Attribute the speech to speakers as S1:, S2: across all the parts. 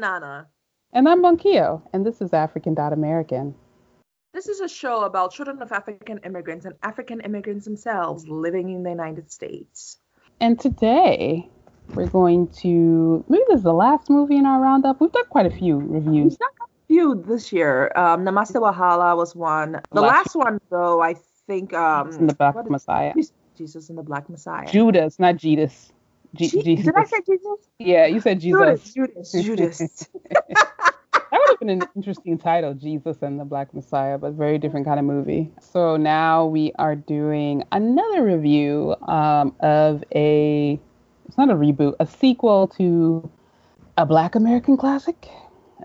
S1: I'm Nana.
S2: And I'm Bunkio, and this is African Dot American.
S1: This is a show about children of African immigrants and African immigrants themselves living in the United States.
S2: And today we're going to maybe this is the last movie in our roundup. We've done quite a few reviews.
S1: We've done a few this year. Um, Namaste Wahala was one. The last, last one, though, I think. Um,
S2: in the Black Messiah.
S1: Jesus and the Black Messiah.
S2: Judas, not Jesus.
S1: G- Jesus. Did I say Jesus?
S2: Yeah, you said Jesus.
S1: Judas. Judas. Judas.
S2: that would have been an interesting title, Jesus and the Black Messiah, but very different kind of movie. So now we are doing another review um, of a, it's not a reboot, a sequel to a Black American classic,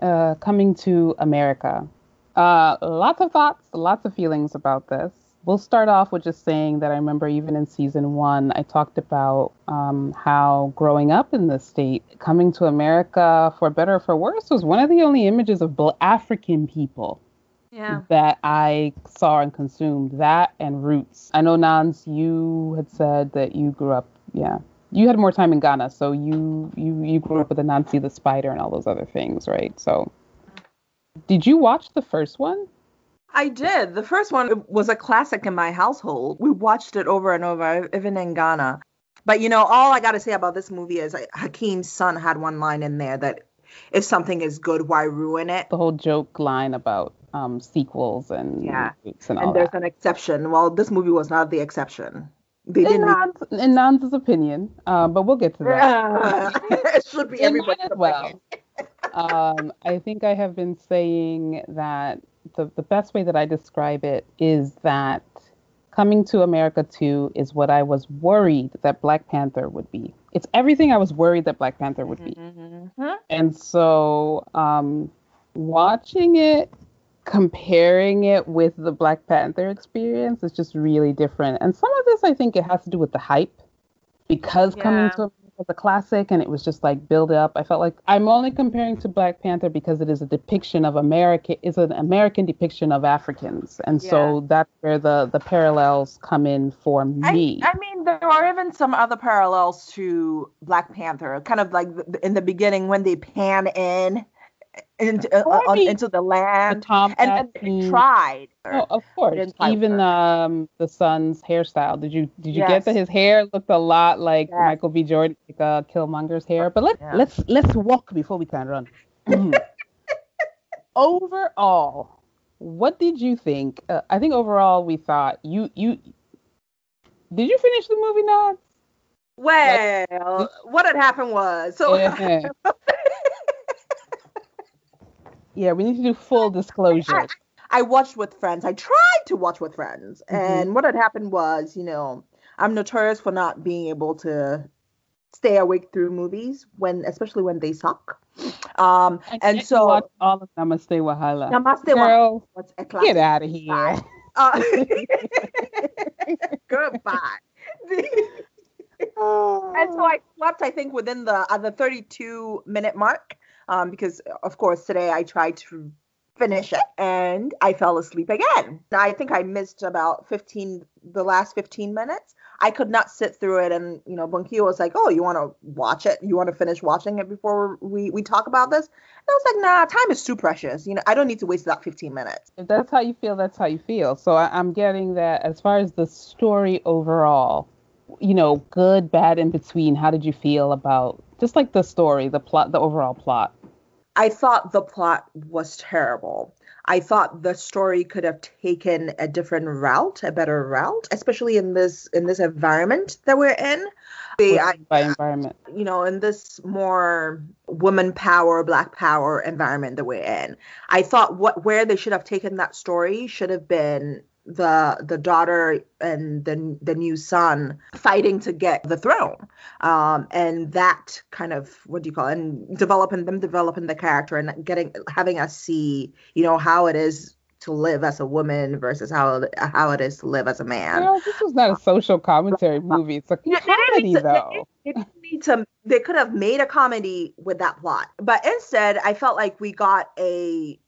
S2: uh, Coming to America. Uh, lots of thoughts, lots of feelings about this we'll start off with just saying that I remember even in season one, I talked about um, how growing up in the state, coming to America for better or for worse, was one of the only images of African people
S1: yeah.
S2: that I saw and consumed. That and roots. I know Nans, you had said that you grew up, yeah. You had more time in Ghana, so you you you grew up with the Nancy the spider and all those other things, right? So, did you watch the first one?
S1: I did. The first one was a classic in my household. We watched it over and over, even in Ghana. But you know, all I got to say about this movie is Akeem's son had one line in there that if something is good, why ruin it?
S2: The whole joke line about um, sequels and
S1: yeah,
S2: and,
S1: and there's that. an exception. Well, this movie was not the exception.
S2: They in, Nan's, in Nan's opinion, uh, but we'll get to that.
S1: it should be everybody
S2: as well. um, I think I have been saying that the, the best way that I describe it is that Coming to America 2 is what I was worried that Black Panther would be. It's everything I was worried that Black Panther would be. Mm-hmm. And so um, watching it, comparing it with the Black Panther experience is just really different. And some of this, I think, it has to do with the hype because yeah. Coming to was a classic and it was just like build up. I felt like I'm only comparing to Black Panther because it is a depiction of America is an American depiction of Africans. And yeah. so that's where the the parallels come in for me.
S1: I, I, mean there are even some other parallels to Black Panther, kind of like in the beginning when they pan in into, uh, into the land
S2: the and,
S1: and they tried.
S2: Oh, of course. Even um the son's hairstyle. Did you did you yes. get that his hair looked a lot like yes. Michael B. Jordan, like uh, Killmonger's hair? But let's yeah. let's let's walk before we can run. Mm-hmm. overall, what did you think? Uh, I think overall we thought you you did you finish the movie, Nod?
S1: Well, like, what had happened was so.
S2: Yeah, we need to do full disclosure.
S1: I, I, watched with friends. I tried to watch with friends, mm-hmm. and what had happened was, you know, I'm notorious for not being able to stay awake through movies when, especially when they suck. Um, and so
S2: watch all of Namaste Wahala.
S1: Namaste
S2: Wahala. Get out of here. Uh,
S1: goodbye. and so I slept, I think, within the uh, the 32 minute mark um, because of course today I tried to finish it and I fell asleep again. I think I missed about 15 the last 15 minutes. I could not sit through it and you know Bunkio was like, "Oh, you want to watch it? You want to finish watching it before we we talk about this?" And I was like, "Nah, time is too precious. You know, I don't need to waste that 15 minutes."
S2: If that's how you feel, that's how you feel. So I, I'm getting that as far as the story overall, you know, good, bad, in between. How did you feel about just like the story, the plot, the overall plot?
S1: I thought the plot was terrible. I thought the story could have taken a different route, a better route, especially in this in this environment that we're in.
S2: The, I, by environment,
S1: you know, in this more woman power, black power environment that we're in. I thought what where they should have taken that story should have been the the daughter and the the new son fighting to get the throne um and that kind of what do you call it and developing them developing the character and getting having us see you know how it is to live as a woman versus how how it is to live as a man.
S2: Know, this was not a social commentary movie. It's a comedy, though.
S1: They, they, need to. They could have made a comedy with that plot, but instead, I felt like we got a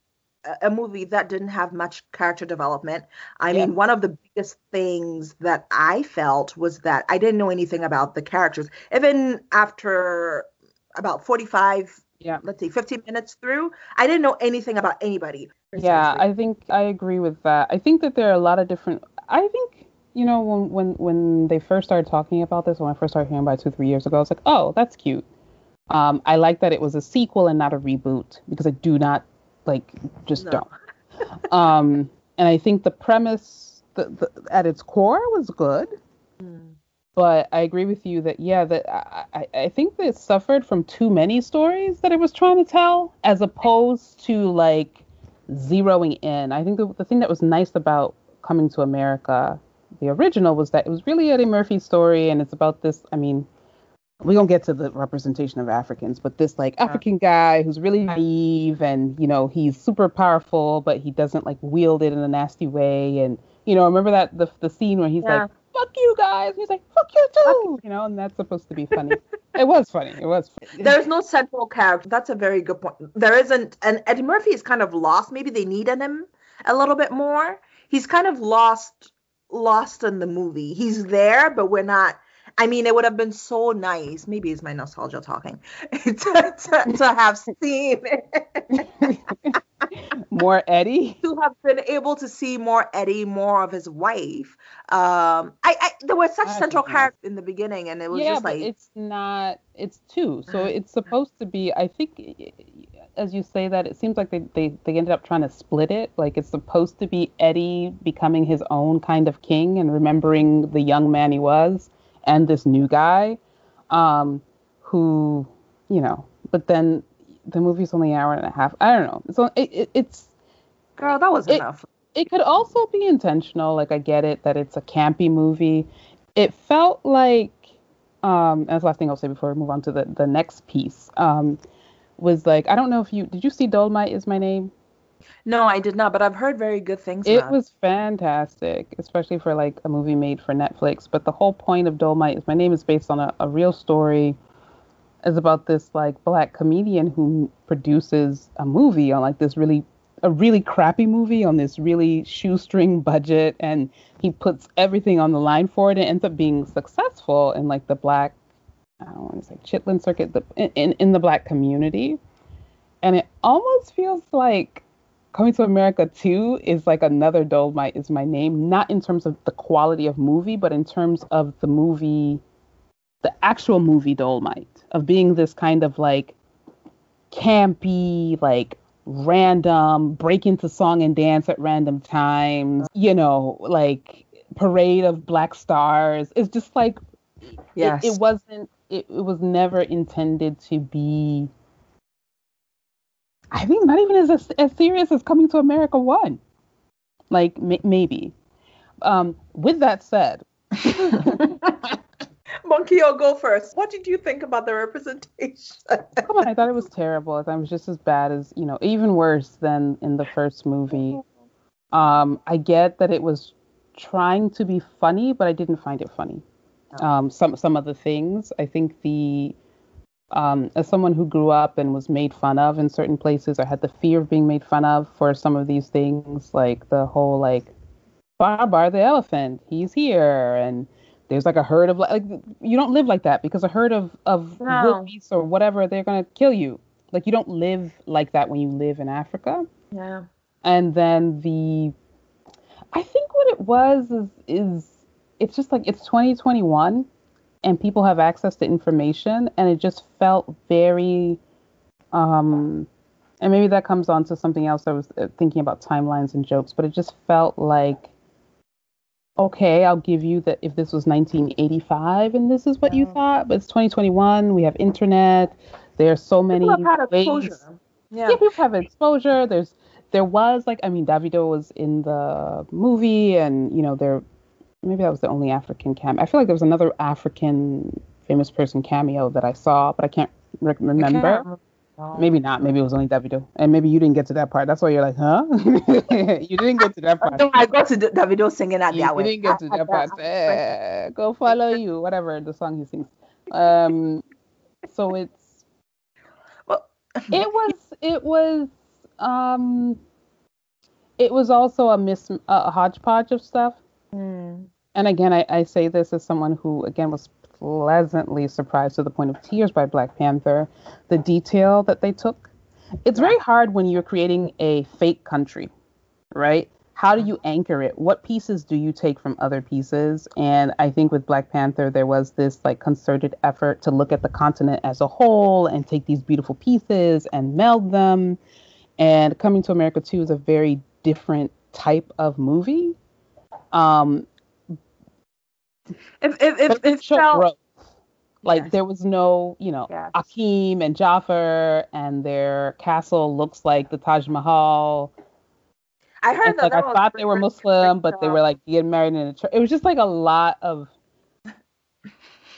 S1: a movie that didn't have much character development. I yeah. mean, one of the biggest things that I felt was that I didn't know anything about the characters. Even after about 45
S2: yeah.
S1: let's see, 15 minutes through, I didn't know anything about anybody.
S2: Yeah, I think I agree with that. I think that there are a lot of different. I think you know when when when they first started talking about this, when I first started hearing about it two three years ago, I was like, oh, that's cute. Um, I like that it was a sequel and not a reboot because I do not like just
S1: No.
S2: don't. Um, and I think the premise, the, the, at its core, was good.
S1: Mm.
S2: But I agree with you that yeah, that I, I I think that it suffered from too many stories that it was trying to tell, as opposed to like zeroing in. I think the the thing that was nice about Coming to America, the original, was that it was really Eddie Murphy's story, and it's about this. I mean, we don't get to the representation of Africans, but this like African guy who's really naive, and you know he's super powerful, but he doesn't like wield it in a nasty way, and you know remember that the the scene where he's
S1: Yeah.
S2: like fuck you guys. He's like, fuck you too. You know, and that's supposed to be funny. it was funny. It was funny.
S1: There's no central character. That's a very good point. There isn't, and Eddie Murphy is kind of lost. Maybe they needed him a little bit more. He's kind of lost, lost in the movie. He's there, but we're not. I mean, it would have been so nice. Maybe it's my nostalgia talking to, to, to have seen
S2: More Eddie.
S1: to have been able to see more Eddie, more of his wife. Um, I, I there was such
S2: That's
S1: central character in the beginning, and it was
S2: yeah,
S1: just like
S2: it's not. It's two, so it's supposed to be. I think, as you say that, it seems like they they they ended up trying to split it. Like it's supposed to be Eddie becoming his own kind of king and remembering the young man he was, and this new guy, um, who, you know. But then the movie's only an hour and a half. I don't know. It's on- it, it, it's
S1: girl, that was
S2: it-
S1: enough.
S2: it could also be intentional. Like I get it that it's a campy movie. It felt like, um, and that's the last thing I'll say before we move on to the the next piece. Um, was like I don't know if you did you see Dolemite is my name.
S1: No, I did not, but I've heard very good things.
S2: It
S1: about
S2: was fantastic, especially for like a movie made for Netflix. But the whole point of Dolemite is my name is based on a, a real story. Is about this like black comedian who produces a movie on like this really a really crappy movie on this really shoestring budget and he puts everything on the line for it and ends up being successful in like the black I don't want to say chitlin circuit the, in, in in the black community and it almost feels like Coming to America 2 is like another Dolemite is my name, not in terms of the quality of movie, but in terms of the movie, the actual movie Dolemite, of being this kind of like campy, like random, break into song and dance at random times, you know, like parade of black stars. It's just like, it-
S1: Yes.
S2: it, wasn't, it, it was never intended to be I think not even as as serious as Coming to America one. Like m- maybe. Um, with that said,
S1: Monkey, I'll go first. What did you think about the representation?
S2: come on, I thought it was terrible. I thought it was just as bad as you know, even worse than in the first movie. Um, I get that it was trying to be funny, but I didn't find it funny. Um, some some of the things. I think the um, as someone who grew up and was made fun of in certain places, I had the fear of being made fun of for some of these things, like the whole like Babar the elephant, he's here, and there's like a herd of like you don't live like that because a herd of of
S1: No.
S2: wildebeest or whatever they're gonna kill you. Like you don't live like that when you live in Africa.
S1: yeah.
S2: And then the I think what it was is is it's just like it's 2021 and people have access to information and it just felt very um and maybe that comes on to something else I was uh, thinking about timelines and jokes but it just felt like okay I'll give you that if this was 1985 and this is what you thought but it's 2021 we have internet there are so many
S1: People have had
S2: ways
S1: exposure. Yeah.
S2: yeah, people have exposure. There's there was like I mean Davido was in the movie and you know there maybe that was the only African cameo. I feel like there was another African famous person cameo that I saw, but I can't re- remember. Maybe not. Maybe it was only Davido, and maybe you didn't get to that part. That's why you're like, huh? you didn't get to that part.
S1: No, I got to D- Davido singing at
S2: You,
S1: that
S2: you didn't get to that part. Eh, go follow you, whatever the song he sings. Um, so it's
S1: Well-
S2: it was it was um it was also a mis a hodgepodge of stuff.
S1: Hmm.
S2: And again, I, I say this as someone who again was pleasantly surprised to the point of tears by Black Panther. The detail that they took. It's very hard when you're creating a fake country, right? How do you anchor it? What pieces do you take from other pieces? And I think with Black Panther, there was this like concerted effort to look at the continent as a whole and take these beautiful pieces and meld them. And Coming to America 2 is a very different type of movie. Um,
S1: if if if, if felt, growth.
S2: Like yes. there was no, you know. Akeem and Jafar and their castle looks like the Taj Mahal.
S1: I heard that.
S2: Like I thought they were Muslim, but they were like getting married in a church. It was just like a lot of.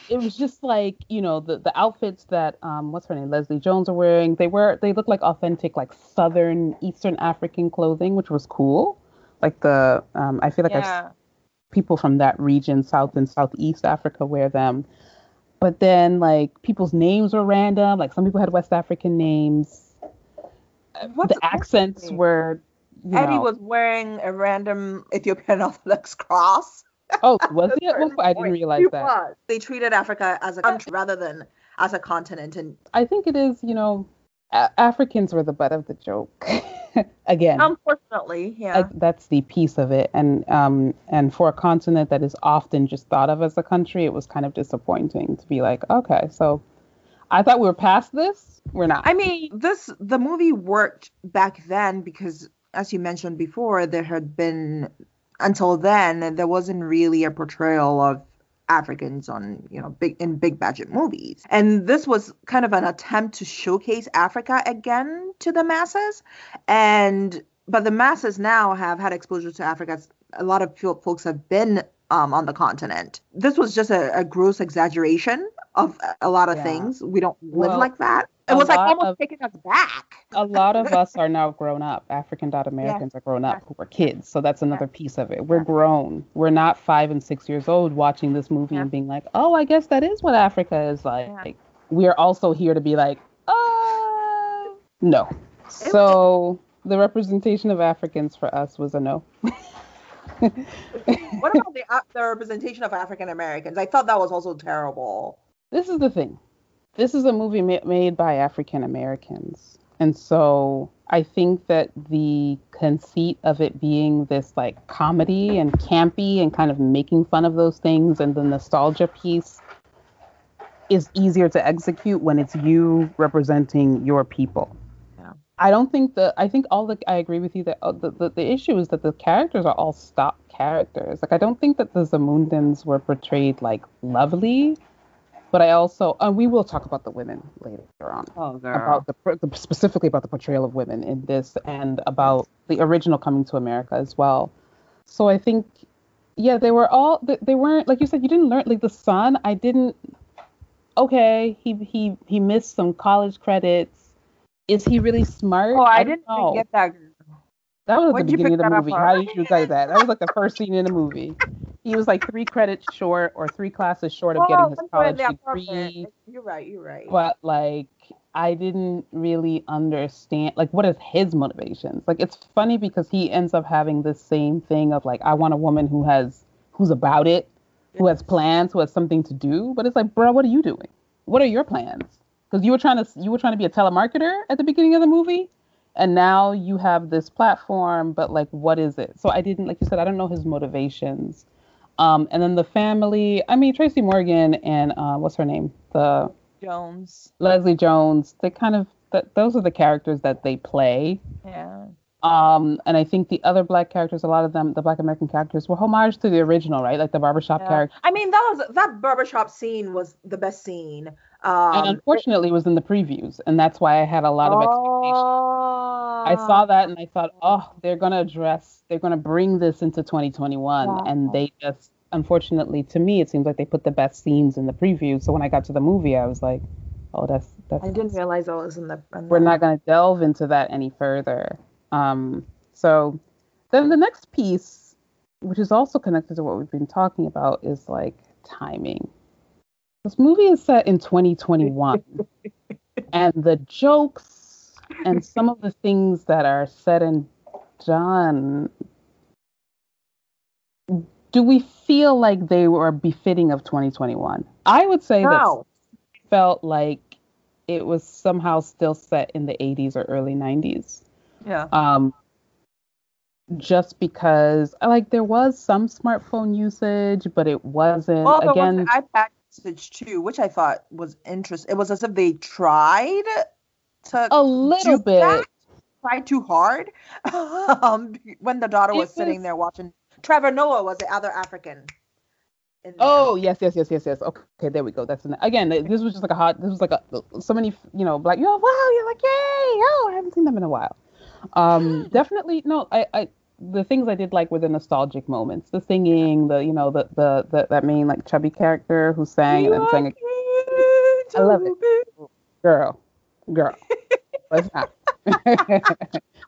S2: It was just like you know the the outfits that um what's her name Leslie Jones are wearing. They were they look like authentic like Southern Eastern African clothing, which was cool. Like the um I feel like yeah. I've people from that region, South and Southeast Africa, wear them. But then, like, people's names were random. Like, some people had West African names. What's the accents name? were.
S1: Eddie know, was wearing a random Ethiopian Orthodox cross.
S2: Oh, was he? I didn't realize he that. Was.
S1: They treated Africa as a country rather than as a continent. And
S2: I think it is, you know, a- Africans were the butt of the joke. again.
S1: Unfortunately yeah.
S2: That's the piece of it. And um and for a continent that is often just thought of as a country it was kind of disappointing to be like okay so i thought we were past this. We're not.
S1: I mean this the movie worked back then because as you mentioned before there had been until then there wasn't really a portrayal of Africans on, you know, big in big budget movies. And this was kind of an attempt to showcase Africa again to the masses. And but the masses now have had exposure to Africa. A lot of folks have been um, on the continent. This was just a, a gross exaggeration of a lot of yeah. things. We don't live well, like that. It was like almost of, taking us back.
S2: a lot of us are now grown up. African dot Americans yeah. are grown up who were kids. So that's another yeah. piece of it. We're grown. We're not five and six years old watching this movie and being like, oh, I guess that is what Africa is like. We are also here to be like, oh, no. So the representation of Africans for us was a no.
S1: what about the, uh, the representation of African Americans? I thought that was also terrible.
S2: This is the thing. This is a movie ma- made by African Americans. And so I think that the conceit of it being this like comedy and campy and kind of making fun of those things and the nostalgia piece is easier to execute when it's you representing your people. I don't think that I think all the I agree with you that uh, the, the, the issue is that the characters are all stock characters. Like I don't think that the Zamundans were portrayed like lovely, but I also uh, we will talk about the women later on.
S1: Oh.
S2: About the, the specifically about the portrayal of women in this and about the original Coming to America as well. So I think yeah, they were all they, they weren't like you said you didn't learn like the son. I didn't. Okay, he he he missed some college credits is he really smart?
S1: Oh, I, I didn't get that.
S2: That was the beginning of the movie. How did you say that? That was like the first scene in the movie. He was like three credits short or three classes short of getting his college degree.
S1: You're right. You're right.
S2: But like, I didn't really understand like what is his motivations. Like, it's funny because he ends up having the same thing of like, I want a woman who has who's about it, who has plans, who has something to do. But it's like, bro, what are you doing? What are your plans? Because you were trying to you were trying to be a telemarketer at the beginning of the movie and now you have this platform but like what is it so i didn't like you said i don't know his motivations um, and then the family i mean tracy morgan and uh, what's her name the
S1: jones
S2: leslie jones they kind of that those are the characters that they play
S1: yeah
S2: um, and I think the other black characters, a lot of them, the black American characters, were homage to the original, right? Like the barbershop yeah. character.
S1: I mean, that was that barbershop scene was the best scene. Um,
S2: and unfortunately, it was in the previews, and that's why I had a lot of oh, expectations. I saw that and I thought, oh, they're gonna address, they're gonna bring this into 2021, wow. and they just, unfortunately, to me, it seems like they put the best scenes in the previews. So when I got to the movie, I was like, oh, that's that's.
S1: I didn't realize that was in the. In the...
S2: We're not gonna delve into that any further. Um, so then the next piece, which is also connected to what we've been talking about, is like timing. This movie is set in 2021, and the jokes and some of the things that are said and done do we feel like they were befitting of 2021? I would say no. that felt like it was somehow still set in the 80s or early 90s.
S1: Yeah.
S2: Um, just because like there was some smartphone usage, but it wasn't well, again was
S1: iPad usage too, which I thought was interesting. It was as if they tried to
S2: a little bit that,
S1: tried too hard. um, when the daughter was, was sitting there watching Trevor Noah was the other African.
S2: Oh yes, yes, yes, yes, yes. Okay, there we go. That's an, again. This was just like a hot. This was like a so many you know like yo wow you're like yay oh I haven't seen them in a while. Um, definitely no. I I the things I did like were the nostalgic moments, the singing, the you know the the, the that main like chubby character who sang you and then sang. A, I love it, girl, girl. What's not?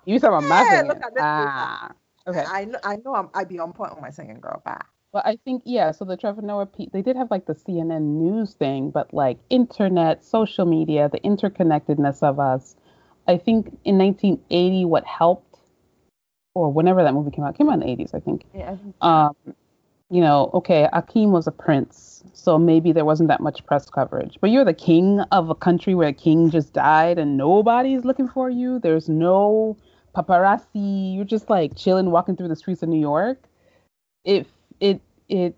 S2: you talking about my singing? Ah,
S1: okay. I know I know I'm, I'd be on point with my singing, girl. Bye.
S2: Well, I think yeah. So the Trevor Noah, they did have like the CNN news thing, but like internet, social media, the interconnectedness of us. I think in 1980, what helped or whenever that movie came out, came out in the 80s, I think.
S1: Yeah.
S2: Um, you know, okay, Akeem was a prince, so maybe there wasn't that much press coverage. But you're the king of a country where a king just died and nobody's looking for you. There's no paparazzi. You're just like chilling, walking through the streets of New York. It it it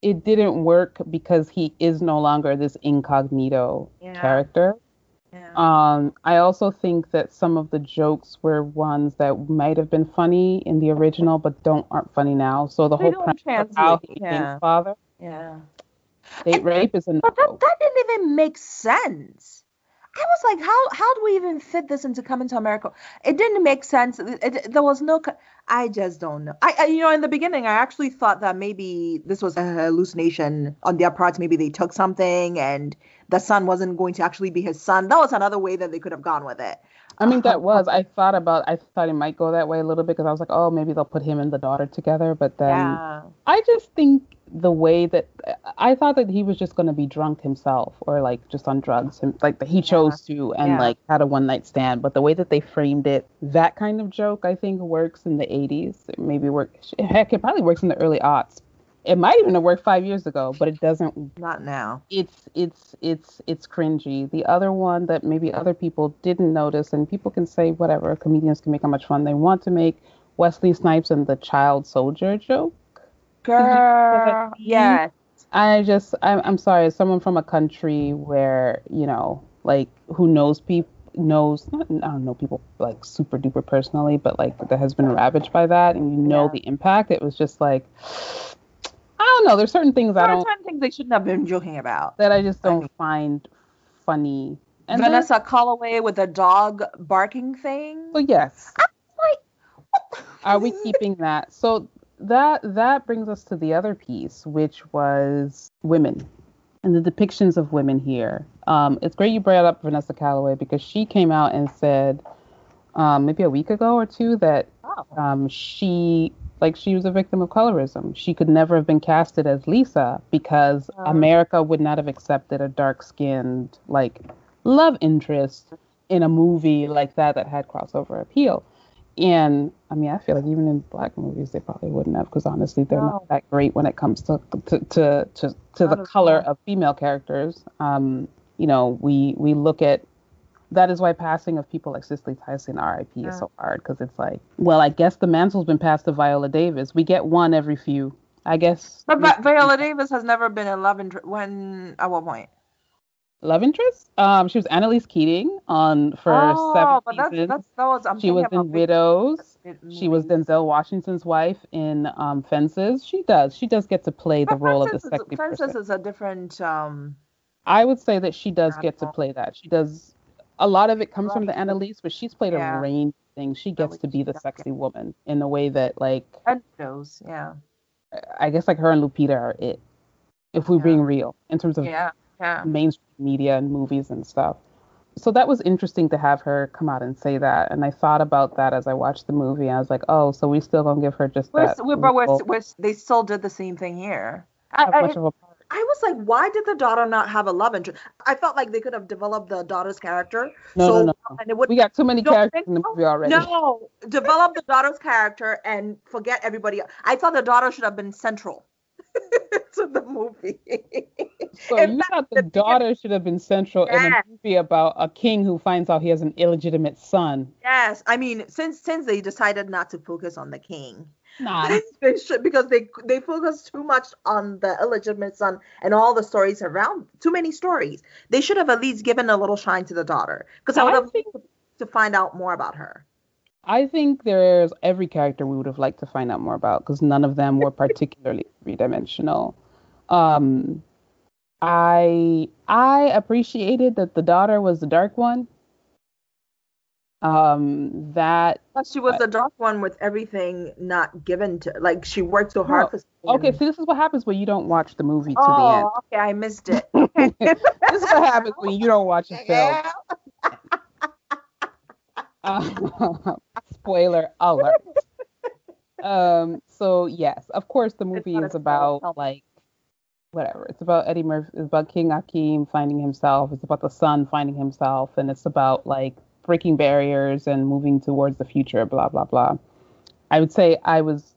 S2: it didn't work because he is no longer this incognito yeah. character.
S1: Yeah.
S2: Um, I also think that some of the jokes were ones that might have been funny in the original, but don't aren't funny now. So the they whole premise of how he yeah. father,
S1: yeah,
S2: date rape is
S1: a But that, that didn't even make sense. I was like, how how do we even fit this into coming to America? It didn't make sense. It, it, there was no. I just don't know. I, I, you know in the beginning I actually thought that maybe this was a hallucination on their parts. Maybe they took something and the son wasn't going to actually be his son. That was another way that they could have gone with it.
S2: I mean, that was. I thought about. I thought it might go that way a little bit because I was like, oh, maybe they'll put him and the daughter together. But then
S1: yeah.
S2: I just think the way that I thought that he was just going to be drunk himself or like just on drugs and like that he chose yeah. to and yeah. like had a one night stand. But the way that they framed it, that kind of joke, I think works in the 80s. It maybe work. Heck, it probably works in the early aughts it might even have worked five years ago, but it doesn't.
S1: Not now.
S2: It's it's it's it's cringy. The other one that maybe other people didn't notice, and people can say whatever. Comedians can make how much fun they want to make. Wesley Snipes and the child soldier joke.
S1: Girl, yes.
S2: I just I'm I'm sorry. As someone from a country where you know, like who knows people knows not I don't know people like super duper personally, but like that has been ravaged by that, and you know yeah. the impact. It was just like I don't know. There's certain things there I don't.
S1: Certain things they shouldn't have been joking about.
S2: That I just don't I find funny.
S1: And Vanessa then, Calloway with a dog barking thing.
S2: So yes.
S1: I'm like,
S2: Are we keeping that? So that that brings us to the other piece, which was women and the depictions of women here. Um, it's great you brought up Vanessa Calloway because she came out and said um, maybe a week ago or two that oh. um, she like she was a victim of colorism. She could never have been casted as Lisa because oh. America would not have accepted a dark-skinned like love interest in a movie like that that had crossover appeal. And I mean, I feel like even in black movies, they probably wouldn't have, because honestly, they're not that great when it comes to to to to, to the color of female characters. Um, you know, we we look at that is why passing of people like Cicely Tyson, RIP, yeah. is so hard because it's like, well, I guess the mantle's been passed to Viola Davis. We get one every few, I guess.
S1: But, but Viola Davis has never been a love interest. When at what point?
S2: Love interest? Um, she was Annalise Keating on for oh, seven but
S1: seasons. That's, that's, I'm
S2: she was in Widows. She was Denzel Washington's wife in um, Fences. She does. She does get to play the but role Fences of the sexy
S1: is, Fences person. is a different. Um,
S2: I would say that she does get to play that. She does a lot of it comes from the Annalise, but she's played yeah. a range of things. She gets to be the sexy woman in the way that like
S1: shows, yeah.
S2: I guess like her and Lupita are it. If we're yeah. being real in terms of
S1: yeah. Yeah.
S2: mainstream media and movies and stuff. So that was interesting to have her come out and say that. And I thought about that as I watched the movie. I was like, oh, so we still gonna give her just we're,
S1: that. We're, but we're, we're, they still did the same thing here.
S2: How much of a?
S1: I was like, why did the daughter not have a love interest? I felt like they could have developed the daughter's character.
S2: No,
S1: so,
S2: no, no.
S1: And it would,
S2: We got too many characters in the movie already.
S1: no, develop the daughter's character and forget everybody. else. I thought the daughter should have been central to the movie.
S2: So
S1: In
S2: you
S1: fact,
S2: thought the
S1: the-
S2: daughter should have been central in a movie about a king who finds out he has an illegitimate son.
S1: yes, I mean, since since they decided not to focus on the king,
S2: Nah.
S1: they should because they they focus too much on the illegitimate son and all the stories around. Too many stories. They should have at least given a little shine to the daughter because I would have
S2: think-
S1: to find out more about her.
S2: I think there's every character we would have liked to find out more about because none of them were particularly three dimensional. Um, I I appreciated that the daughter was the dark one. Um, that
S1: But she was the dark one with everything not given to like she worked so hard
S2: No.
S1: for
S2: okay. See, this is what happens when you don't watch the movie to the end.
S1: oh, okay, I missed it.
S2: this is what happens when you don't watch a film. Uh, spoiler alert. Um, so yes, of course the movie is about
S1: me.
S2: like whatever. It's about Eddie Murphy. It's about King Akeem finding himself. It's about the son finding himself, and it's about like breaking barriers and moving towards the future. Blah blah blah. I would say I was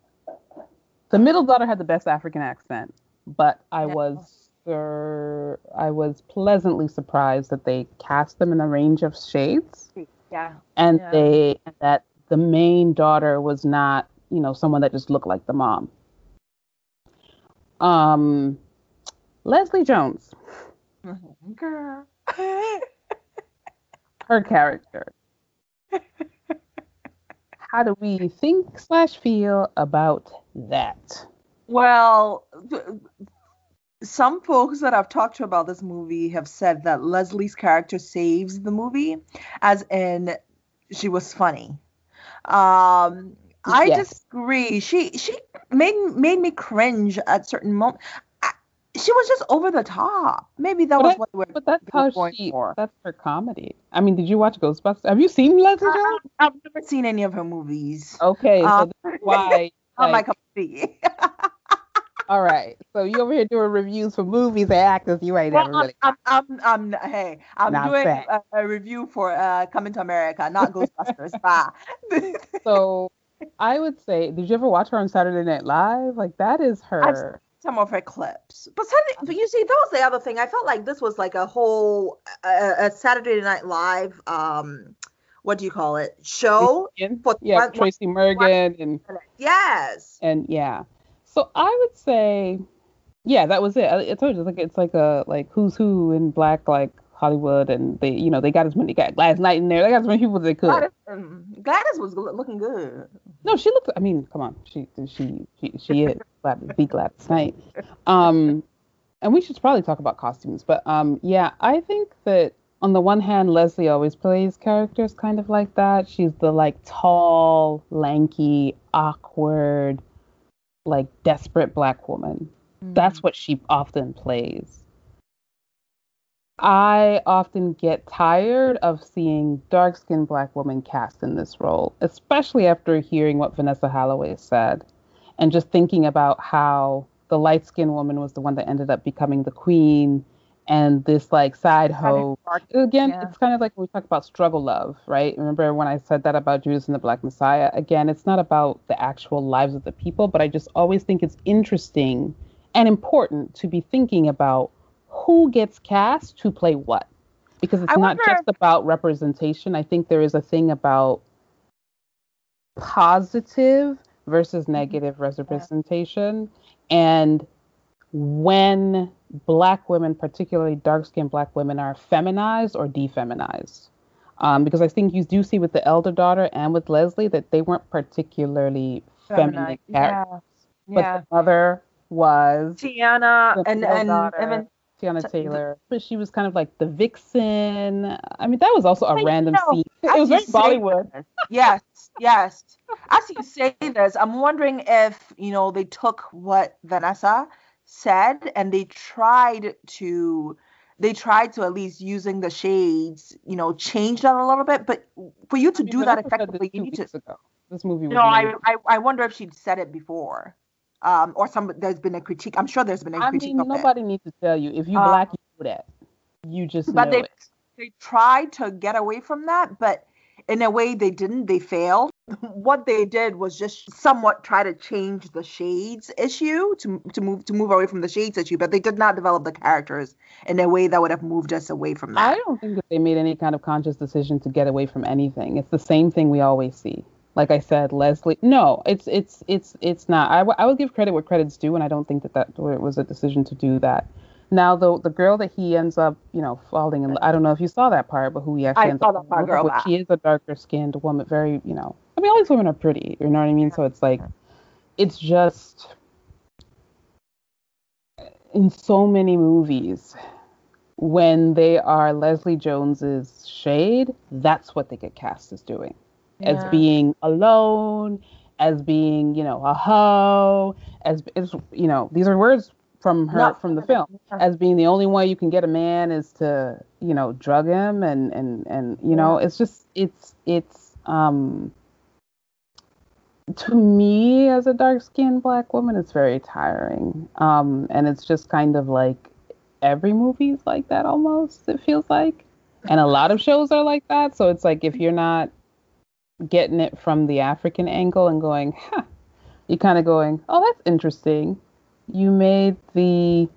S2: the middle daughter had the best African accent, but I was er, I was pleasantly surprised that they cast them in a range of shades
S1: Yeah.
S2: and
S1: Yeah.
S2: they that the main daughter was not you know someone that just looked like the mom um leslie jones
S1: Girl.
S2: her character how do we think slash feel about that
S1: Well, th- some folks that I've talked to about this movie have said that Leslie's character saves the movie, as in she was funny. Um, I
S2: Yes.
S1: disagree. She she made made me cringe at certain moments. She was just over the top. Maybe that
S2: But
S1: was what they were
S2: but that's how
S1: going
S2: she
S1: for.
S2: that's her comedy i mean did you watch ghostbusters have you seen leslie
S1: Uh,
S2: jones
S1: I've never seen any of her movies.
S2: okay so
S1: Um,
S2: that's why
S1: Not my
S2: like,
S1: cup of tea.
S2: all right so you over here doing reviews for movies and actors you ain't
S1: Well,
S2: never really
S1: I'm, I'm, I'm, I'm, hey, I'm
S2: Not
S1: doing a, a review for uh, Coming to America, not Ghostbusters. Bye.
S2: So I would say, did you ever watch her on Saturday Night Live? Like that is her.
S1: Some of her clips, but Saturday, but you see, that was the other thing. I felt like this was like a whole uh, a Saturday Night Live, um, what do you call it? Show. for
S2: yeah,
S1: one-
S2: Tracy Morgan and
S1: Yes.
S2: and yeah. So I would say, yeah, that was it. I, I told you, it's like it's like a like who's who in black like Hollywood, and they you know they got as many got Gladys Knight in there. They got as many people as they could.
S1: Gladys, um, Gladys was looking good.
S2: No, she looked. I mean, come on, she she she, she is Gladys, the Gladys Knight. Um, and we should probably talk about costumes, but um, yeah, I think that on the one hand, Leslie always plays characters kind of like that. She's the like tall, lanky, awkward, like desperate black woman. That's what she often plays. I often get tired of seeing dark skinned black women cast in this role, especially after hearing what Vanessa Holloway said and just thinking about how the light skinned woman was the one that ended up becoming the queen and this like side hoe. Again,
S1: yeah.
S2: it's kind of like when we talk about struggle love, right? Remember when I said that about Judas and the Black Messiah? Again, it's not about the actual lives of the people, but I just always think it's interesting and important to be thinking about who gets cast to play what? Because it's
S1: I
S2: not
S1: wonder-
S2: just about representation. I think there is a thing about positive versus negative representation. And when black women particularly dark skinned black women are feminized or defeminized. Um, because i think you do see with the elder daughter and with leslie that they weren't particularly feminine characters.
S1: Yeah.
S2: but
S1: yeah.
S2: the mother was Teyana
S1: and and even
S2: Teyana
S1: So-
S2: Taylor, but she was kind of like the vixen. I mean, that was also a random
S1: know,
S2: scene. It was
S1: you
S2: very Bollywood.
S1: Yes, yes. As you say this, I'm wondering if you know they took what Vanessa said and they tried to they tried to at least using the shades, you know, change that a little bit. But for you to
S2: I mean,
S1: do that effectively, you need to.
S2: ago. This movie was
S1: You I, I I wonder if she'd said it before. Um, or some there's been a critique. I'm sure there's been a
S2: I
S1: critique.
S2: mean, nobody
S1: it.
S2: needs to tell you if you
S1: Uh,
S2: black, you know that. You just
S1: but
S2: know
S1: they
S2: it.
S1: they tried to get away from that, but in a way they didn't. They failed. what they did was just somewhat try to change the shades issue to to move to move away from the shades issue, but they did not develop the characters in a way that would have moved us away from that.
S2: I don't think that they made any kind of conscious decision to get away from anything. It's the same thing we always see. Like I said, Leslie. No, it's it's it's it's not. I, w- I would give credit where credit's due, and I don't think that that was a decision to do that. Now, the the girl that he ends up, you know, falling in. I don't know if you saw that part, but who he actually
S1: I
S2: ends
S1: saw
S2: up
S1: that part,
S2: falling in
S1: girl,
S2: love with. She is a darker skinned woman, very, you know. I mean, all these women are pretty. You know what I mean? So it's like, it's just in so many movies when they are Leslie Jones's shade, that's what they get cast as doing. As being alone, as being, you know, a hoe, as, as you know, these are words from her
S1: Not-
S2: from the film. As being the only way you can get a man is to, you know, drug him and and and you know, it's just it's it's um to me as a dark skinned black woman it's very tiring. Um and it's just kind of like every movie's like that almost, it feels like. And a lot of shows are like that. So it's like if you're not getting it from the African angle and going, huh, you're kind of going, oh, that's interesting. You made the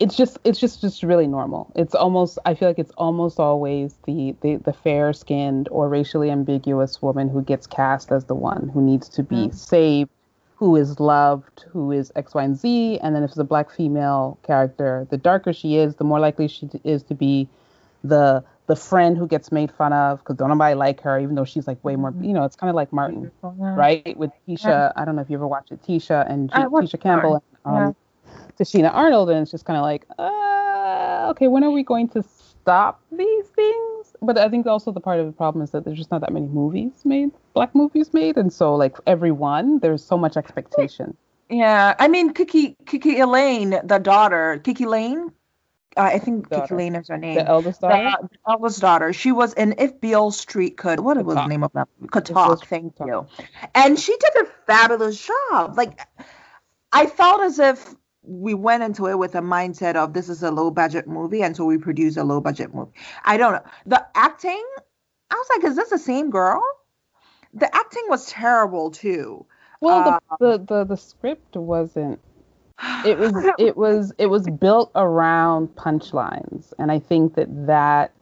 S2: it's just it's just just really normal. It's almost I feel like it's almost always the the, the fair skinned or racially ambiguous woman who gets cast as the one who needs to be
S1: Mhm.
S2: saved, who is loved, who is X, Y, and Z. And then if it's a black female character, the darker she is, the more likely she is to be the the friend who gets made fun of because don't nobody like her, even though she's like way more. You know, it's kind of like Martin, right? With Tisha, I don't know if you ever watched it. Tisha and G- Tisha Campbell and um, Tichina Arnold, and it's just kind of like, uh, okay, when are we going to stop these things? But I think also the part of the problem is that there's just not that many movies made, black movies made, and so like everyone, there's so much expectation.
S1: Yeah, I mean Kiki Kiki Layne, the daughter, Kiki Layne. Uh, I think
S2: Daughter.
S1: Kiki Layne is her name.
S2: The eldest daughter.
S1: The eldest daughter. She was in If Beale Street Could. What
S2: Could
S1: was the name of that? Could talk. Thank
S2: Could
S1: you. And she did a fabulous job. Like I felt as if we went into it with a mindset of this is a low budget movie, and so we produce a low budget movie. I don't know. The acting, I was like, is this the same girl? The acting was terrible too.
S2: Well, the, the the the script wasn't. It was it was it was built around punchlines, and I think that that,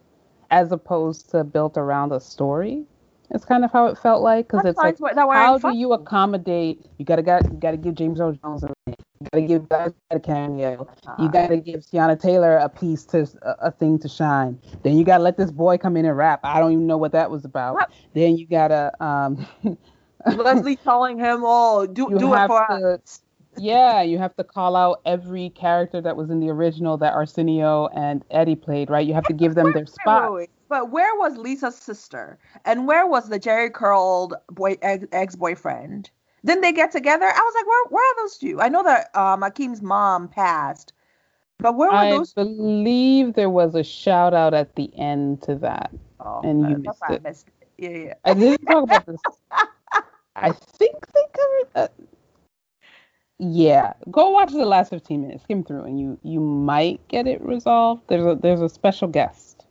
S2: as opposed to built around a story, is kind of how it felt like because it's like
S1: that
S2: how do you accommodate? You gotta got you gotta give James Earl Jones a you gotta give that a cameo. You gotta give Teyana Taylor a piece to a, a thing to shine. Then you gotta let this boy come in and rap. I don't even know what that was about.
S1: What?
S2: Then you gotta um.
S1: Leslie telling him, "Oh, do
S2: you
S1: do it for
S2: to,
S1: us."
S2: Yeah, you have to call out every character that was in the original that Arsenio and Eddie played, right? You have to give them their spot.
S1: But where was Lisa's sister? And where was the Jerry curled boy ex boyfriend? Didn't they get together? I was like, where where are those two? I know that um, Akeem's mom passed, but where were
S2: I
S1: those?
S2: I believe there was a shout out at the end to that.
S1: Oh,
S2: and you missed
S1: I
S2: it.
S1: missed it. Yeah, yeah.
S2: I didn't talk about this. I think they covered that. Yeah, go watch the last 15 minutes, skim through, and you you might get it resolved. There's a there's a special guest.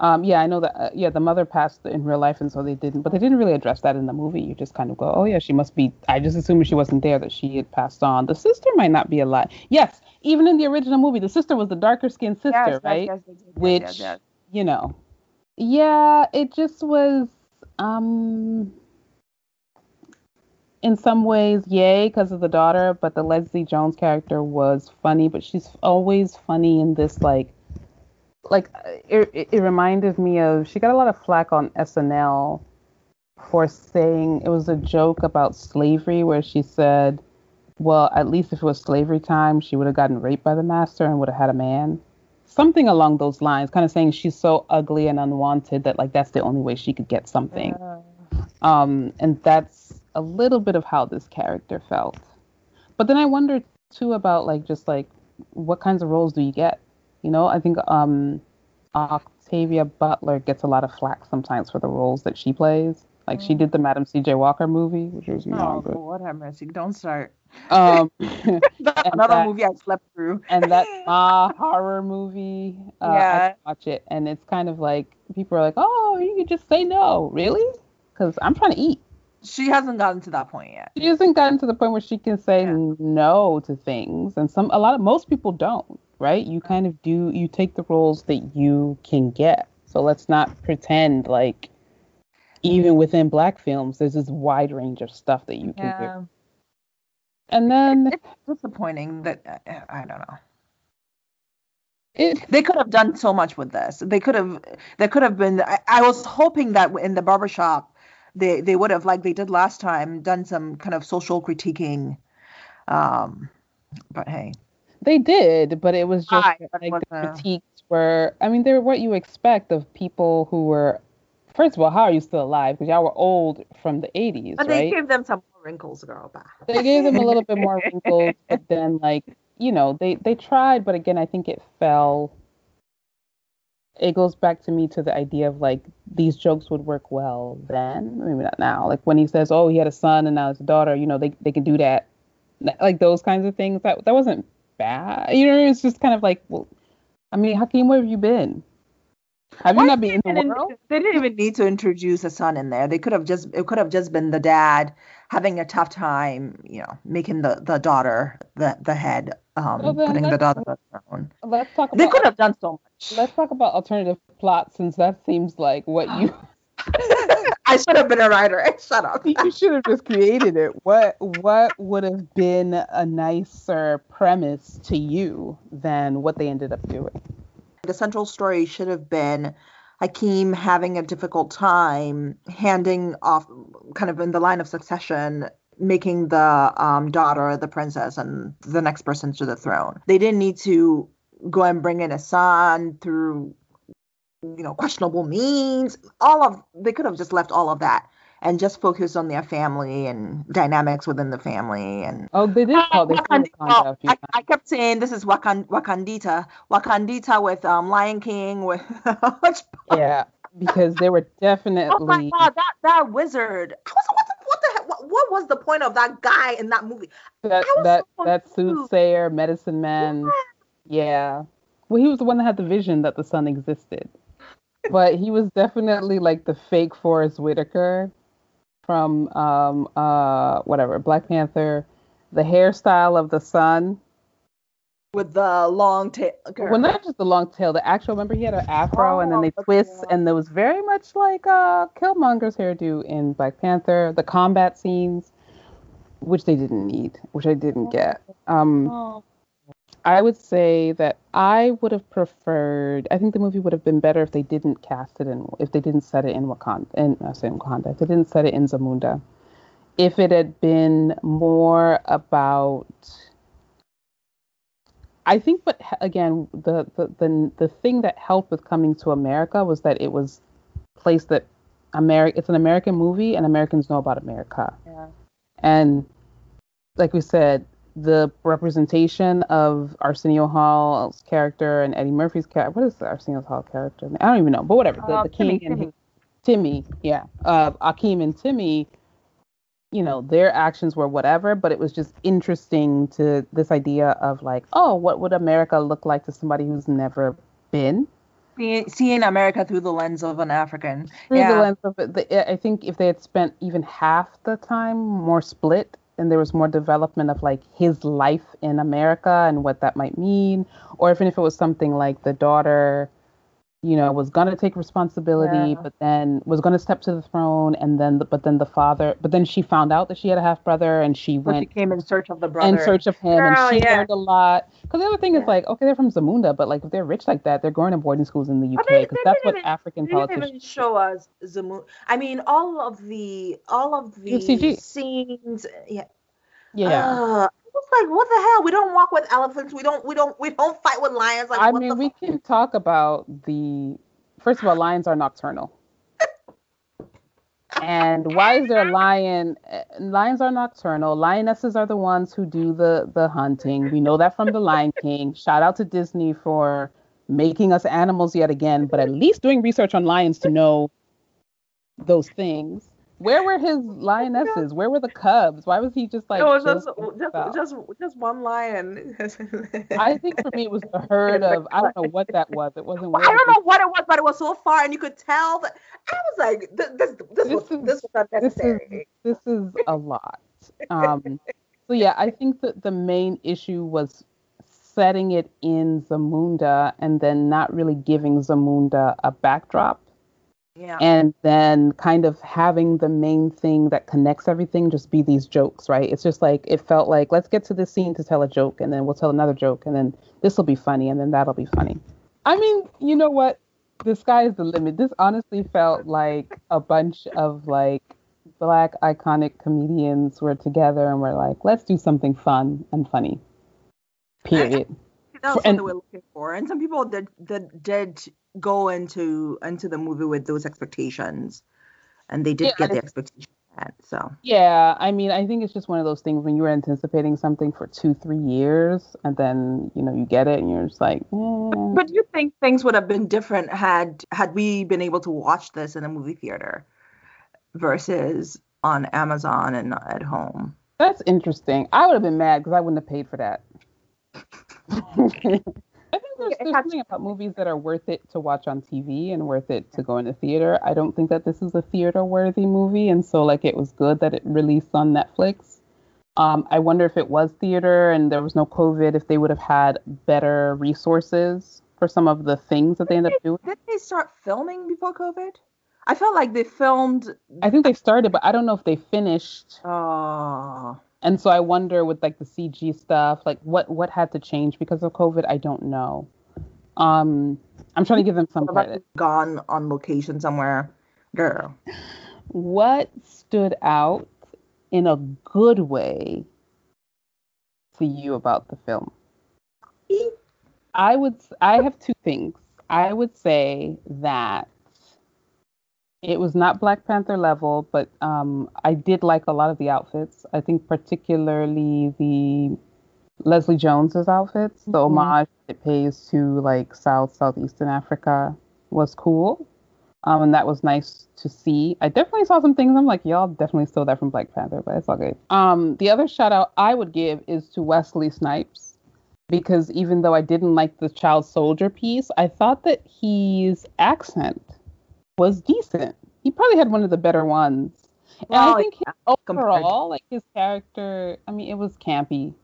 S2: Um, yeah, I know that. Uh, yeah, the mother passed in real life, and so they didn't. But they didn't really address that in the movie. You just kind of go, oh yeah, she must be. I just assumed she wasn't there that she had passed on. The sister might not be alive. Yes, even in the original movie, the sister was the darker skinned sister,
S1: Yes,
S2: right?
S1: yes, yes,
S2: Which you know, yeah, it just was. Um, in some ways, yay, because of the daughter, but the Leslie Jones character was funny, but she's always funny in this like, like uh, it, it, reminded me of she got a lot of flack on SNL for saying it was a joke about slavery where she said, well, at least if it was slavery time, she would have gotten raped by the master and would have had a man. Something along those lines, kind of saying she's so ugly and unwanted that like that's the only way she could get something. Um, and that's a little bit of how this character felt. But then I wonder too about like just like what kinds of roles do you get? You know, I think um, Octavia Butler gets a lot of flack sometimes for the roles that she plays. Like she did the Madam C.J. Walker movie, which was not
S1: Oh,
S2: good.
S1: Lord have mercy. Don't start.
S2: Um,
S1: another
S2: that-
S1: movie I slept through.
S2: and that Ma horror movie, uh, I
S1: Yeah.
S2: watch it, and it's kind of like people are like, "Oh, you could just say no, really?" Because I'm trying to eat.
S1: She hasn't gotten to that point yet.
S2: She hasn't gotten to the point where she can say
S1: Yeah.
S2: no to things, and some a lot of most people don't. Right? You kind of do. You take the roles that you can get. So let's not pretend like even within black films, there's this wide range of stuff that you can do. And then
S1: It's disappointing that uh, I don't know.
S2: it
S1: They could have done so much with this. They could have. There could have been. I, I was hoping that in the barbershop, they they would have like they did last time done some kind of social critiquing. Um, but hey,
S2: They did, but it was just
S1: Right, but it
S2: like the
S1: wasn't-
S2: critiques were. I mean, they're what you expect of people who were. First of all, how are you still alive? Because y'all were old from the '80s,
S1: but they
S2: right?
S1: gave them some more wrinkles, girl. Bah.
S2: They gave them a little bit more wrinkles, but then like you know they they tried, but again, I think it fell. It goes back to me to the idea of like these jokes would work well then, maybe not now. Like when he says, "Oh, he had a son and now it's a daughter," you know, they they can do that, like those kinds of things. That that wasn't bad, you know. It's just kind of like, well, I mean, Hakeem, where have you been? Have
S1: Why
S2: you not been in
S1: They
S2: the
S1: didn't,
S2: world?
S1: they didn't even need to introduce a son in there. They could have just it could have just been the dad having a tough time, you know, making the the daughter the the head, um,
S2: Well,
S1: putting the daughter on the throne.
S2: Let's talk about
S1: They could have done so much.
S2: let's talk about alternative plots since that seems like what you.
S1: I should have been a writer. Shut up.
S2: you should have just created it. What what would have been a nicer premise to you than what they ended up doing?
S1: The central story should have been Hakeem having a difficult time handing off, kind of in the line of succession, making the um, daughter the princess and the next person to the throne. They didn't need to go and bring in a son through, you know, questionable means. All of they could have just left all of that and just focused on their family and dynamics within the family and
S2: Oh, they did call they
S1: Wakand-
S2: Wakanda
S1: oh, I. I kept saying this is Wakan, Wakandita, Wakandita with um, Lion King with.
S2: Yeah, because they were definitely.
S1: Oh my
S2: definitely
S1: god, that that wizard! I was, what the what the heck? What, what was the point of that guy in that movie?
S2: that that
S1: so
S2: that soothsayer, medicine man. Yeah. Well, he was the one that had the vision that the sun existed. But he was definitely like the fake Forest Whitaker from um uh whatever, Black Panther. The hairstyle of the sun.
S1: With the long tail.
S2: Well, not just the long tail, the actual remember he had an afro and then they
S1: Oh,
S2: twist and there was very much like uh Killmonger's hairdo in Black Panther, the combat scenes, which they didn't need, which I didn't get. Um
S1: Oh.
S2: I would say that I would have preferred. I think the movie would have been better if they didn't cast it in, if they didn't set it in Wakanda. In I say in Wakanda. If they didn't set it in Zamunda. If it had been more about, I think. But again, the the the the thing that helped with coming to America was that it was placed that America. It's an American movie, and Americans know about America.
S1: Yeah.
S2: And like we said, the representation of Arsenio Hall's character and Eddie Murphy's character. What is the Arsenio Hall character? I don't even know, but whatever. The,
S1: Uh,
S2: the king
S1: Timmy,
S2: and
S1: Timmy.
S2: Timmy, yeah. Uh, Akeem and Timmy, you know, their actions were whatever, but it was just interesting to this idea of like, oh, what would America look like to somebody who's never been?
S1: Seeing, America through the lens of an African.
S2: through
S1: yeah.
S2: the lens of it, I think if they had spent even half the time more split and there was more development of like his life in America and what that might mean, or even if it was something like the daughter, you know, was gonna take responsibility,
S1: Yeah.
S2: but then was gonna step to the throne, and then the, but then the father, but then she found out that she had a half brother, and she
S1: she
S2: went
S1: came in search of the brother.
S2: in search of him,
S1: Girl,
S2: and she
S1: yeah.
S2: learned a lot. Because the other thing
S1: Yeah.
S2: is like, okay, they're from Zamunda, but like if they're rich like that, they're going to boarding schools in the UK because that's what
S1: even-
S2: African
S1: They didn't
S2: politicians.
S1: even show us zamunda I mean, all of the all of the
S2: CG.
S1: scenes. Yeah.
S2: Yeah.
S1: Uh, like what the hell? We don't walk with elephants. We don't. We don't. We don't fight with lions. Like
S2: I mean, we can talk about the. First of all, lions are nocturnal. and why is there a lion? Lions are nocturnal. Lionesses are the ones who do the the hunting. We know that from the Lion King. Shout out to Disney for making us animals yet again, but at least doing research on lions to know those things. Where were his lionesses? Where were the cubs? Why was he just like?
S1: It was just just, just just one lion.
S2: I think for me it was the herd of I don't know what that was. It wasn't.
S1: Well, I don't know what it was, but it was so far, and you could tell that I was like, this this this, this was is, this was unnecessary.
S2: This is, this is a lot. Um, so yeah, I think that the main issue was setting it in Zamunda and then not really giving Zamunda a backdrop.
S1: Yeah.
S2: And then kind of having the main thing that connects everything just be these jokes, right? It's just like it felt like let's get to this scene to tell a joke and then we'll tell another joke and then this will be funny and then that'll be funny. I mean, you know what? The sky is the limit. This honestly felt like a bunch of like black iconic comedians were together and were like, let's do something fun and funny. Period.
S1: That's what we're looking for. And some people did, did did go into into the movie with those expectations, and they did yeah, get the expectations. Met, so
S2: yeah, I mean, I think it's just one of those things when you were anticipating something for two, three years, and then you know you get it, and you're just like. Eh.
S1: But do you think things would have been different had had we been able to watch this in a movie theater versus on Amazon and at home?
S2: That's interesting. I would have been mad because I wouldn't have paid for that. There's, there's something about movies that are worth it to watch on TV and worth it to go in the theater. I don't think that this is a theater worthy movie, and so like it was good that it released on Netflix. Um, I wonder if it was theater and there was no COVID, if they would have had better resources for some of the things that they ended up doing.
S1: Did they start filming before COVID? I felt like they filmed.
S2: I think they started, but I don't know if they finished.
S1: Oh.
S2: And so I wonder with like the CG stuff, like what what had to change because of COVID. I don't know. Um, I'm trying to give them some credit.
S1: Gone on location somewhere, girl.
S2: What stood out in a good way to you about the film? I would. I have two things. I would say that it was not Black Panther level, but um, I did like a lot of the outfits. I think particularly the Leslie Jones's outfits, the mm-hmm. homage it pays to like South Southeastern Africa was cool, um, and that was nice to see. I definitely saw some things. I'm like, y'all definitely stole that from Black Panther, but it's all good. Um, the other shout out I would give is to Wesley Snipes because even though I didn't like the child soldier piece, I thought that his accent was decent. He probably had one of the better ones. And I think yeah, overall, like his character, I mean, it was campy,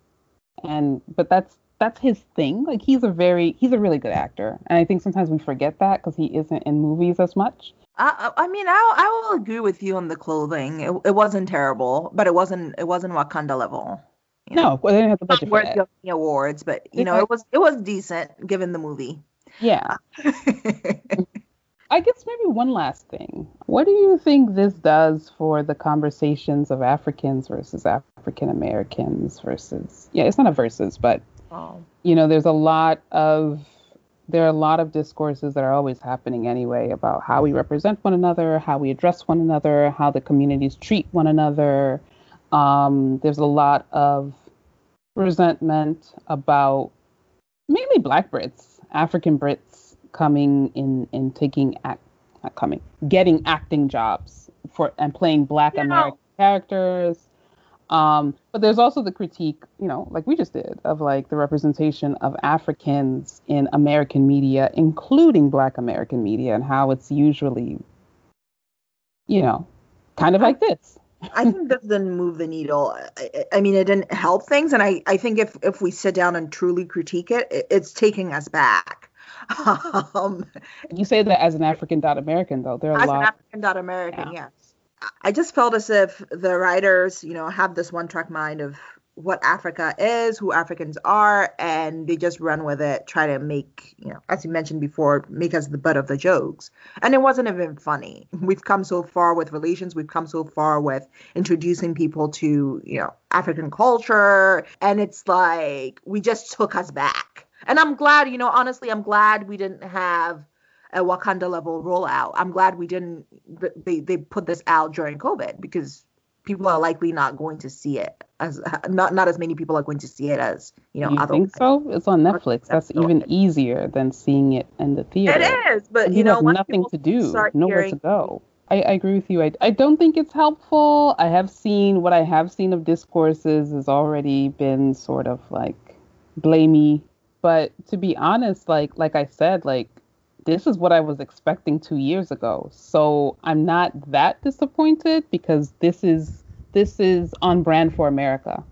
S2: and but that's that's his thing. Like he's a very he's a really good actor, and I think sometimes we forget that because he isn't in movies as much.
S1: I, I mean, I I will agree with you on the clothing. It, it wasn't terrible, but it wasn't it wasn't Wakanda level.
S2: You know? No, well, they didn't have the budget for that.
S1: Awards, but you know, it was it was decent given the movie.
S2: Yeah. I guess maybe one last thing. What do you think this does for the conversations of Africans versus African Americans versus yeah, it's not a versus, but oh. you know, there's a lot of there are a lot of discourses that are always happening anyway about how we represent one another, how we address one another, how the communities treat one another. Um, there's a lot of resentment about mainly Black Brits, African Brits coming in and taking act not coming getting acting jobs for and playing black yeah. american characters um, but there's also the critique you know like we just did of like the representation of africans in american media including black american media and how it's usually you know kind of like this
S1: I think this didn't move the needle. I, I, mean, it didn't help things, and I, I think if if we sit down and truly critique it, it it's taking us back.
S2: Um, you say that as an African dot American, though. There are a lot.
S1: As an African dot American, yeah. yes. I just felt as if the writers, you know, have this one track mind of what Africa is, who Africans are, and they just run with it, try to make, you know, as you mentioned before, make us the butt of the jokes. And it wasn't even funny. We've come so far with relations, we've come so far with introducing people to, you know, African culture, and it's like we just took us back. And I'm glad, you know, honestly, I'm glad we didn't have a Wakanda level rollout. I'm glad we didn't they they put this out during COVID because people are likely not going to see it as not not as many people are going to see it as you know.
S2: You think so? It's on Netflix. That's even easier than seeing it in the theater.
S1: It is, but
S2: and
S1: you know,
S2: nothing to do, nowhere to go. I, I, agree with you. I, I don't think it's helpful. I have seen what I have seen of discourses has already been sort of like blamey. But to be honest, like like I said, like this is what I was expecting two years ago. So I'm not that disappointed because this is this is on brand for America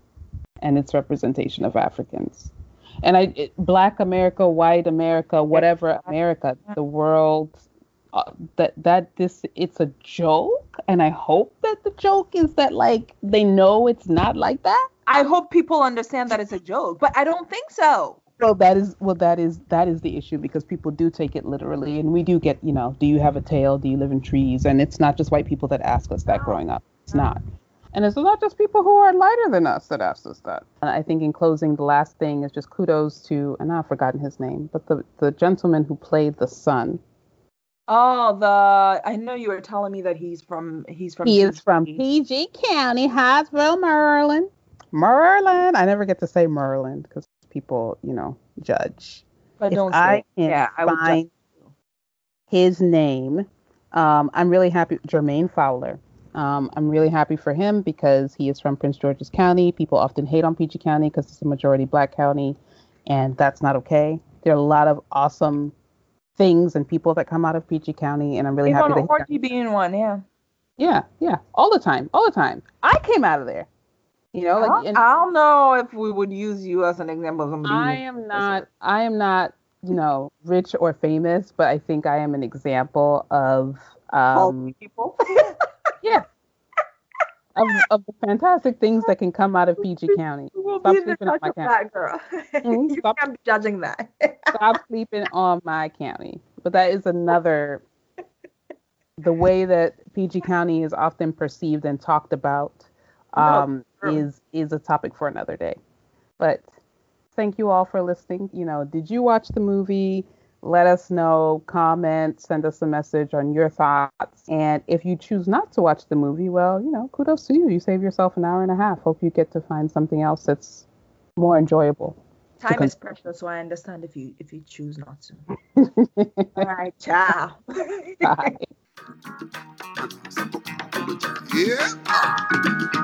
S2: and its representation of Africans. And I, it, Black America, White America, whatever America, the world uh, that that this it's a joke and i hope that the joke is that like they know it's not like that
S1: i hope people understand that it's a joke but i don't think so
S2: well that is well that is that is the issue because people do take it literally and we do get you know do you have a tail do you live in trees and it's not just white people that ask us that growing up it's not and it's not just people who are lighter than us that ask us that. And I think in closing, the last thing is just kudos to, and I've forgotten his name, but the, the gentleman who played the son
S1: Oh, the I know you were telling me that he's from he's from
S2: He PG. is from PG County, Hyattsville, Maryland. Maryland. I never get to say Maryland because people, you know, judge.
S1: But if don't I
S2: can yeah, find his name. Um, I'm really happy. Jermaine Fowler. Um, I'm really happy for him because he is from Prince George's County. People often hate on PG County because it's a majority black county, and that's not okay. There are a lot of awesome things and people that come out of PG County, and I'm really Even happy.
S1: Horty being one, yeah.
S2: Yeah, yeah, all the time, all the time. I came out of there. You know, like
S1: and, I don't know if we would use you as an example of.
S2: I am not. I am not. You know, rich or famous, but I think I am an example of um,
S1: people.
S2: yeah, of, of the fantastic things that can come out of PG County.
S1: We'll stop sleeping on my county. Girl. Mm-hmm. you can't be judging that.
S2: stop sleeping on my county. But that is another the way that PG County is often perceived and talked about um, no, is is a topic for another day. But thank you all for listening. You know, did you watch the movie? let us know, comment, send us a message on your thoughts. And if you choose not to watch the movie, well, you know, kudos to you. You save yourself an hour and a half. Hope you get to find something else that's more enjoyable.
S1: Time is precious, so I understand if you if you choose not to. All right, ciao. Bye. Yeah.